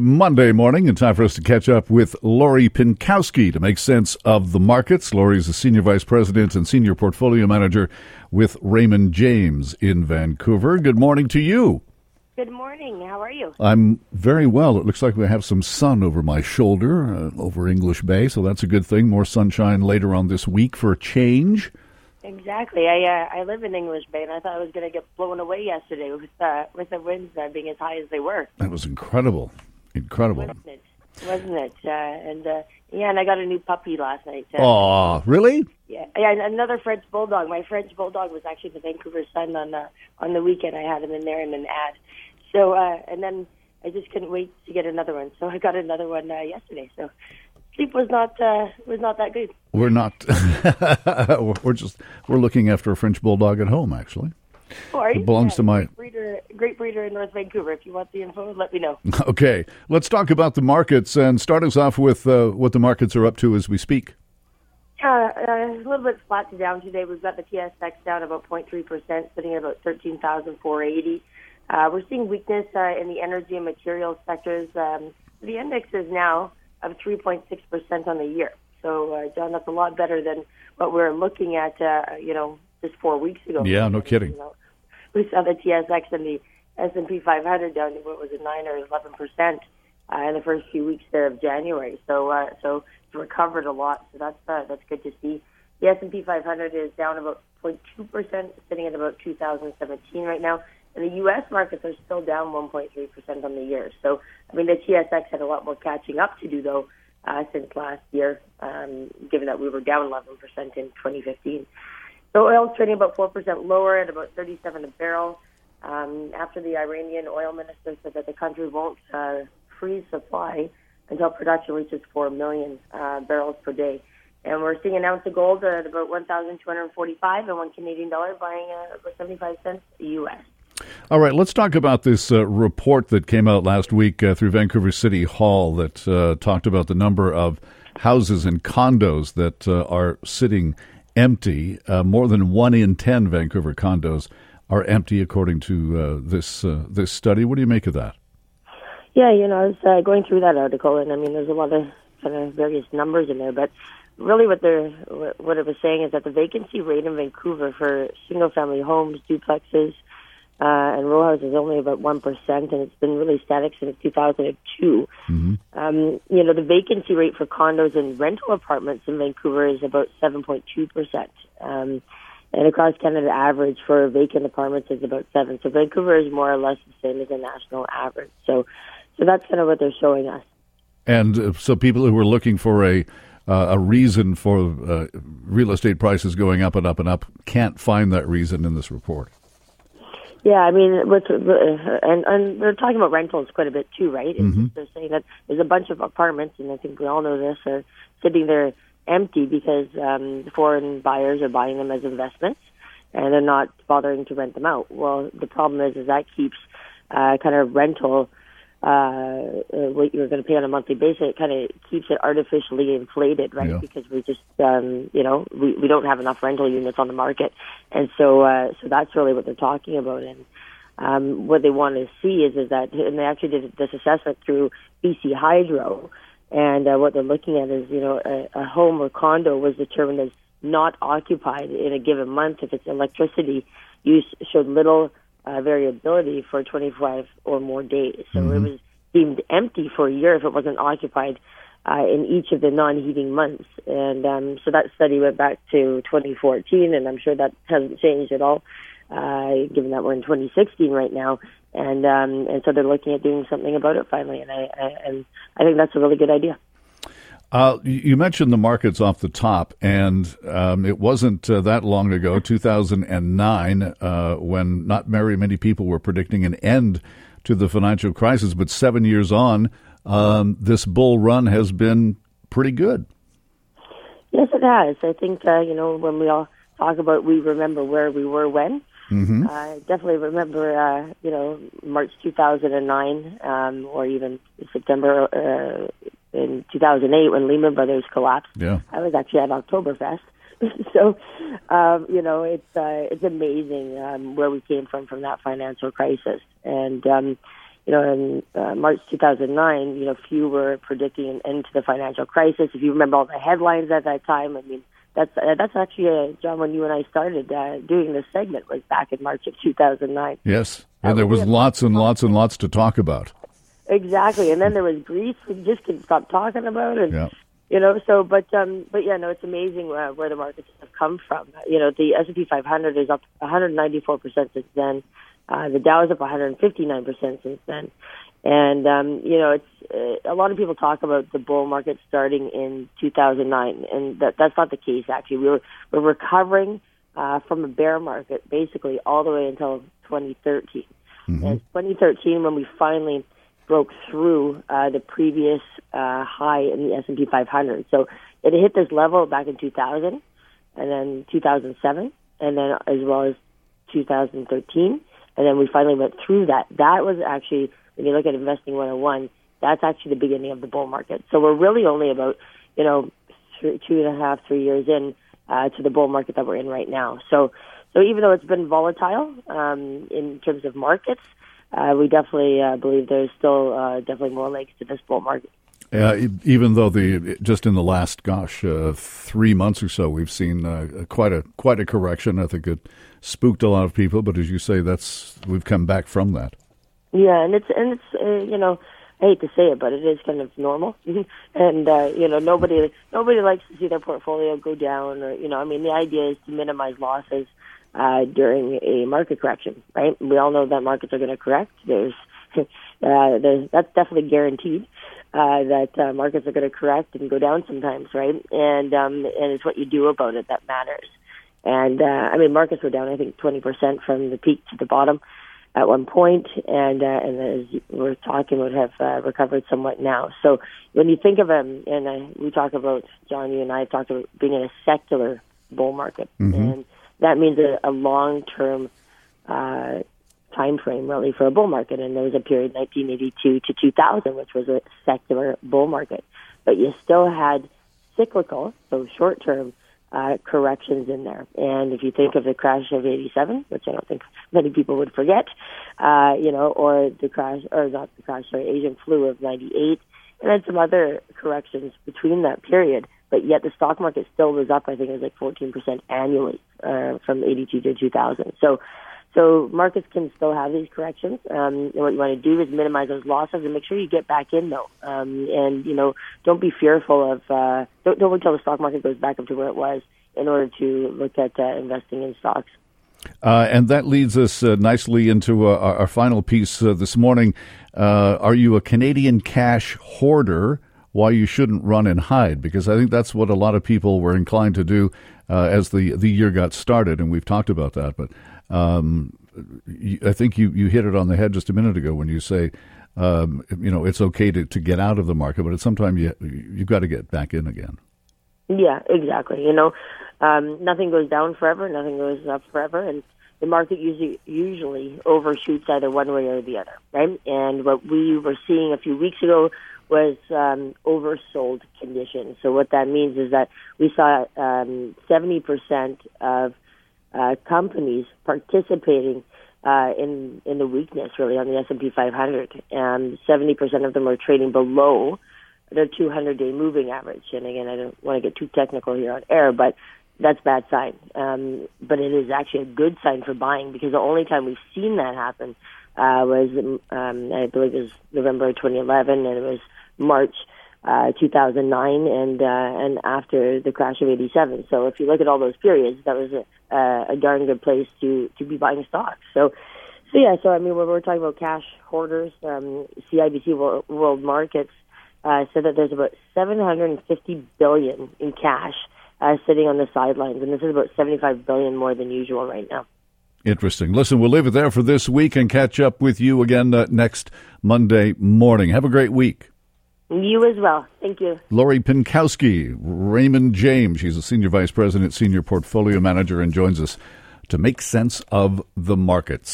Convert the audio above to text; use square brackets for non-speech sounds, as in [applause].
Monday morning, and time for us to catch up with Lori Pinkowski to make sense of the markets. Lori is the Senior Vice President and Senior Portfolio Manager with Raymond James in Vancouver. Good morning to you. Good morning. How are you? I'm very well. It looks like we have some sun over my shoulder uh, over English Bay, so that's a good thing. More sunshine later on this week for a change. Exactly. I uh, I live in English Bay, and I thought I was going to get blown away yesterday with uh, with the winds uh, being as high as they were. That was incredible, incredible. Wasn't it? Wasn't it? Uh, and uh, yeah, and I got a new puppy last night. Uh, Oh, really? yeah, yeah, another French bulldog. My French bulldog was actually the Vancouver Sun on uh, on the weekend. I had him in there in an ad. So uh, and then I just couldn't wait to get another one. So I got another one uh, yesterday. So sleep was not uh, was not that good. We're not. [laughs] we're just we're looking after a French bulldog at home. Actually, It belongs to my- great breeder. Great breeder in North Vancouver. If you want the info, let me know. [laughs] okay. Let's talk about the markets and start us off with uh, what the markets are up to as we speak. Uh, uh, a little bit flat to down today. We've got the TSX down about 0.3%, sitting at about 13,480. Uh, we're seeing weakness uh, in the energy and materials sectors. Um, the index is now of 3.6% on the year. So, uh, Jon, that's a lot better than what we're looking at, uh, you know, just four weeks ago. Yeah, no kidding. You know, we saw the TSX and the S&P 500 down to what was it, 9 or 11% uh, in the first few weeks there of January. So, uh, so it's recovered a lot. So that's uh, that's good to see. The S&P 500 is down about 0.2 percent, sitting at about 2017 right now. And the U.S. markets are still down 1.3 percent on the year. So, I mean, the TSX had a lot more catching up to do though uh, since last year, um, given that we were down 11 percent in 2015. So oil's trading about 4 percent lower at about 37 a barrel. Um, after the Iranian oil minister said that the country won't uh, freeze supply until production reaches 4 million uh, barrels per day. And we're seeing an ounce of gold at about 1,245 and one Canadian dollar buying uh, about 75 cents U.S. All right, let's talk about this uh, report that came out last week uh, through Vancouver City Hall that uh, talked about the number of houses and condos that uh, are sitting empty. Uh, more than one in ten Vancouver condos are empty, according to uh, this uh, this study. What do you make of that? Yeah, you know, I was uh, going through that article, and I mean, there's a lot of kind of various numbers in there, but really, what they're what it was saying is that the vacancy rate in Vancouver for single-family homes, duplexes, uh, and row houses is only about one percent, and it's been really static since 2002. Um, you know, the vacancy rate for condos and rental apartments in Vancouver is about 7.2 percent. Um, and across Canada, average for vacant apartments is about seven. So Vancouver is more or less the same as the national average. So, so that's kind of what they're showing us. And uh, so, people who are looking for a uh, a reason for uh, real estate prices going up and up and up can't find that reason in this report. Yeah, I mean, with, uh, and and they're talking about rentals quite a bit too, right? It's, They're saying that there's a bunch of apartments, and I think we all know this, are sitting there empty because um, foreign buyers are buying them as investments, and they're not bothering to rent them out. Well, the problem is, is that keeps uh, kind of rental uh, uh, what you're going to pay on a monthly basis. It kind of keeps it artificially inflated, right? Yeah. Because we just, um, you know, we, we don't have enough rental units on the market, and so uh, so that's really what they're talking about. And um, what they want to see is is that, and they actually did this assessment through BC Hydro, and uh, what they're looking at is, you know, a, a home or condo was determined as not occupied in a given month if its electricity use showed little uh, variability for 25 or more days. So it was deemed empty for a year if it wasn't occupied uh, in each of the non-heating months. And um, so that study went back to 2014, and I'm sure that hasn't changed at all, uh, given that we're in 2016 right now. And um, and so they're looking at doing something about it finally, and I, I and I think that's a really good idea. Uh, you mentioned the markets off the top, and um, it wasn't uh, that long ago, 2009, uh, when not very many people were predicting an end to the financial crisis. But seven years on, um, this bull run has been pretty good. Yes, it has. I think uh, you know when we all talk about we remember where we were when. Mm-hmm. I definitely remember, uh, you know, March 2009, um, or even September uh, in 2008 when Lehman Brothers collapsed. Yeah. I was actually at Oktoberfest, [laughs] so um, you know it's uh, it's amazing um, where we came from from that financial crisis, and um, you know, in uh, March 2009, you know, few were predicting an end to the financial crisis. If you remember all the headlines at that time, I mean, that's uh, that's actually uh, Jon when you and I started uh, doing this segment was back in March of 2009. Yes, and there was lots and lots and lots to talk about. Exactly, and then there was Greece. We just couldn't stop talking about it. Yeah. You know, so but um, but yeah, no, it's amazing uh, where the markets have come from. You know, the S and P 500 is up 194 percent since then. Uh, the Dow is up 159 percent since then, and um, you know, it's uh, a lot of people talk about the bull market starting in 2009, and that that's not the case. Actually, we were we're recovering uh, from a bear market basically all the way until 2013. Mm-hmm. And 2013 when we finally broke through uh, the previous uh, high in the S&P 500. So it hit this level back in 2000, and then 2007, and then as well as 2013, and then we finally went through that. That was actually when you look at investing 101, that's actually the beginning of the bull market. So we're really only about you know th- two and a half, three years in uh, to the bull market that we're in right now. So so even though it's been volatile um, in terms of markets uh, we definitely uh, believe there's still uh, definitely more legs to this bull market. Uh, even though the just in the last gosh uh, three months or so we've seen uh, quite a quite a correction. I think it spooked a lot of people, but as you say, that's we've come back from that. Yeah, and it's and it's uh, you know I hate to say it, but it is kind of normal, [laughs] and uh, you know nobody nobody likes to see their portfolio go down, or you know I mean the idea is to minimize losses uh, during a market correction, right? We all know that markets are going to correct. There's, [laughs] uh, there's that's definitely guaranteed uh, that uh, markets are going to correct and go down sometimes, right? And um, and it's what you do about it that matters. And uh, I mean, markets were down, I think, 20% from the peak to the bottom at one point, and uh, and as we're talking about, have uh, recovered somewhat now. So when you think of them, and uh, we talk about Jon, you and I talked about being in a secular bull market, mm-hmm. and that means a, a long-term uh, time frame really for a bull market. And there was a period 1982 to 2000, which was a secular bull market. But you still had cyclical, so short-term uh, corrections in there. And if you think of the crash of 87, which I don't think many people would forget, uh, you know, or the crash, or not the crash, sorry, Asian flu of 98, and then some other corrections between that period, but yet the stock market still was up. I think it was like 14% annually uh, from 82 to 2000. So, so markets can still have these corrections. Um, and what you want to do is minimize those losses and make sure you get back in though. Um, and you know, don't be fearful of uh, don't, don't wait until the stock market goes back up to where it was in order to look at uh, investing in stocks. Uh, and that leads us uh, nicely into uh, our, our, final piece uh, this morning. Uh, are you a Canadian cash hoarder? Why you shouldn't run and hide? Because I think that's what a lot of people were inclined to do uh, as the the year got started, and we've talked about that. But um, I think you you hit it on the head just a minute ago when you say. Um, you know, it's okay to, to get out of the market, but at some time you you've got to get back in again. Yeah, exactly. You know, um, nothing goes down forever, nothing goes up forever, and the market usually usually overshoots either one way or the other, right? And what we were seeing a few weeks ago was um, oversold conditions. So what that means is that we saw um, 70% of uh, companies participating uh, in in the weakness really on the S&P 500. And 70% of them are trading below their 200-day moving average. And again, I don't want to get too technical here on air, but that's bad sign. Um, but it is actually a good sign for buying because the only time we've seen that happen uh, was, um, I believe it was November 2011, and it was March uh, 2009, and uh, and after the crash of 87. So if you look at all those periods, that was a, a, darn good place to to be buying stocks. So. So yeah, so I mean, when we're talking about cash hoarders, um, CIBC World Markets uh, said that there's about 750 billion in cash uh, sitting on the sidelines, and this is about 75 billion more than usual right now. Interesting. Listen, we'll leave it there for this week and catch up with you again uh, next Monday morning. Have a great week. You as well. Thank you. Lori Pinkowski, Raymond James. She's a senior vice president, senior portfolio manager, and joins us to make sense of the markets.